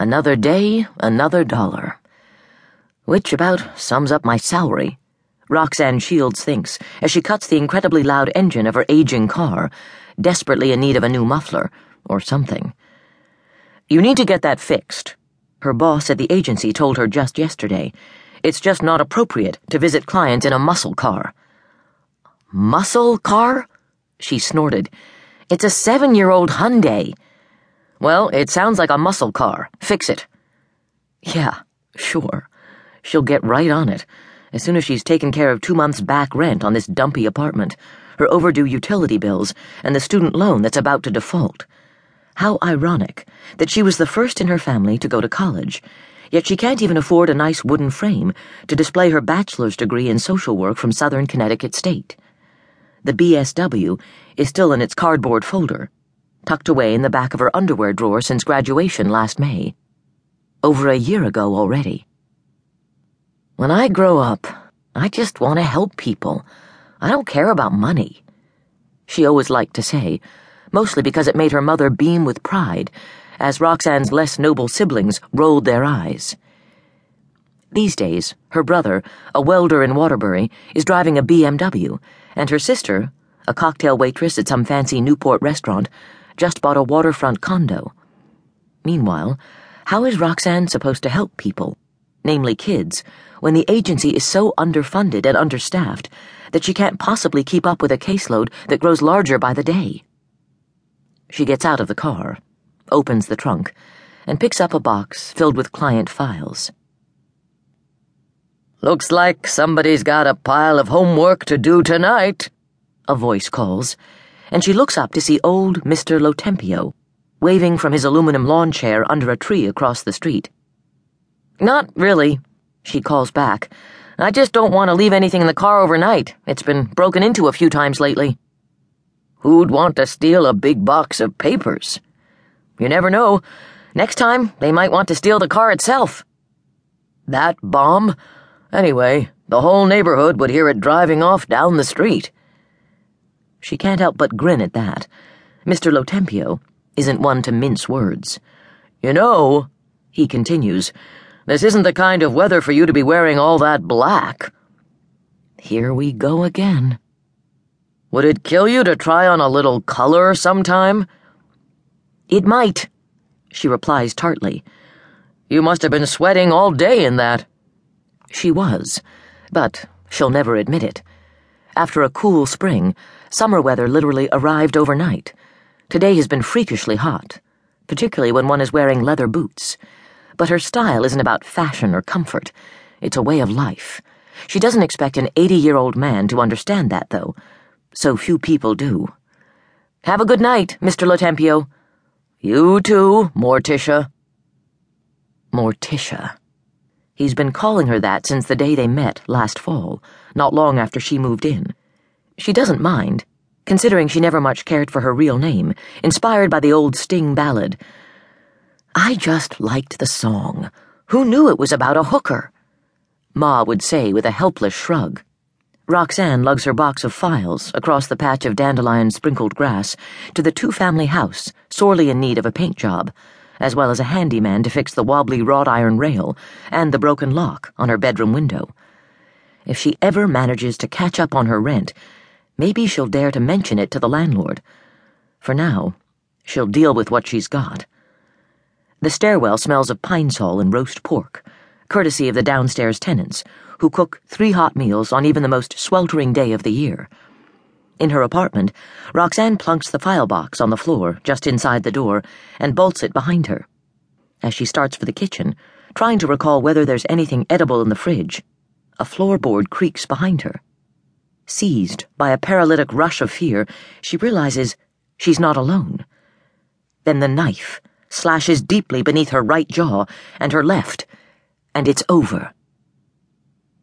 Another day, another dollar. Which about sums up my salary, Roxanne Shields thinks as she cuts the incredibly loud engine of her aging car, desperately in need of a new muffler, or something. You need to get that fixed. Her boss at the agency told her just yesterday. It's just not appropriate to visit clients in a muscle car. Muscle car? She snorted. It's a seven year old Hyundai. Well, it sounds like a muscle car. Fix it. Yeah, sure. She'll get right on it, as soon as she's taken care of two months' back rent on this dumpy apartment, her overdue utility bills, and the student loan that's about to default. How ironic that she was the first in her family to go to college, yet she can't even afford a nice wooden frame to display her bachelor's degree in social work from Southern Connecticut State. The BSW is still in its cardboard folder tucked away in the back of her underwear drawer since graduation last May. Over a year ago already. When I grow up, I just want to help people. I don't care about money. She always liked to say, mostly because it made her mother beam with pride, as Roxanne's less noble siblings rolled their eyes. These days, her brother, a welder in Waterbury, is driving a BMW, and her sister, a cocktail waitress at some fancy Newport restaurant, just bought a waterfront condo. Meanwhile, how is Roxanne supposed to help people, namely kids, when the agency is so underfunded and understaffed that she can't possibly keep up with a caseload that grows larger by the day? She gets out of the car, opens the trunk, and picks up a box filled with client files. Looks like somebody's got a pile of homework to do tonight, a voice calls and she looks up to see old Mr. Lotempio, waving from his aluminum lawn chair under a tree across the street. Not really, she calls back. I just don't want to leave anything in the car overnight. It's been broken into a few times lately. Who'd want to steal a big box of papers? You never know. Next time, they might want to steal the car itself. That bomb? Anyway, the whole neighborhood would hear it driving off down the street. She can't help but grin at that. Mr. Lotempio isn't one to mince words. You know, he continues, this isn't the kind of weather for you to be wearing all that black. Here we go again. Would it kill you to try on a little color sometime? It might, she replies tartly. You must have been sweating all day in that. She was, but she'll never admit it. After a cool spring, summer weather literally arrived overnight. Today has been freakishly hot, particularly when one is wearing leather boots. But her style isn't about fashion or comfort, it's a way of life. She doesn't expect an 80 year old man to understand that, though. So few people do. Have a good night, Mr. Lotempio. You too, Morticia. Morticia. He's been calling her that since the day they met last fall, not long after she moved in. She doesn't mind, considering she never much cared for her real name, inspired by the old Sting ballad. I just liked the song. Who knew it was about a hooker? Ma would say with a helpless shrug. Roxanne lugs her box of files across the patch of dandelion sprinkled grass to the two family house, sorely in need of a paint job as well as a handyman to fix the wobbly wrought iron rail and the broken lock on her bedroom window. If she ever manages to catch up on her rent, maybe she'll dare to mention it to the landlord. For now, she'll deal with what she's got. The stairwell smells of pine sol and roast pork, courtesy of the downstairs tenants, who cook three hot meals on even the most sweltering day of the year. In her apartment, Roxanne plunks the file box on the floor just inside the door and bolts it behind her. As she starts for the kitchen, trying to recall whether there's anything edible in the fridge, a floorboard creaks behind her. Seized by a paralytic rush of fear, she realizes she's not alone. Then the knife slashes deeply beneath her right jaw and her left, and it's over.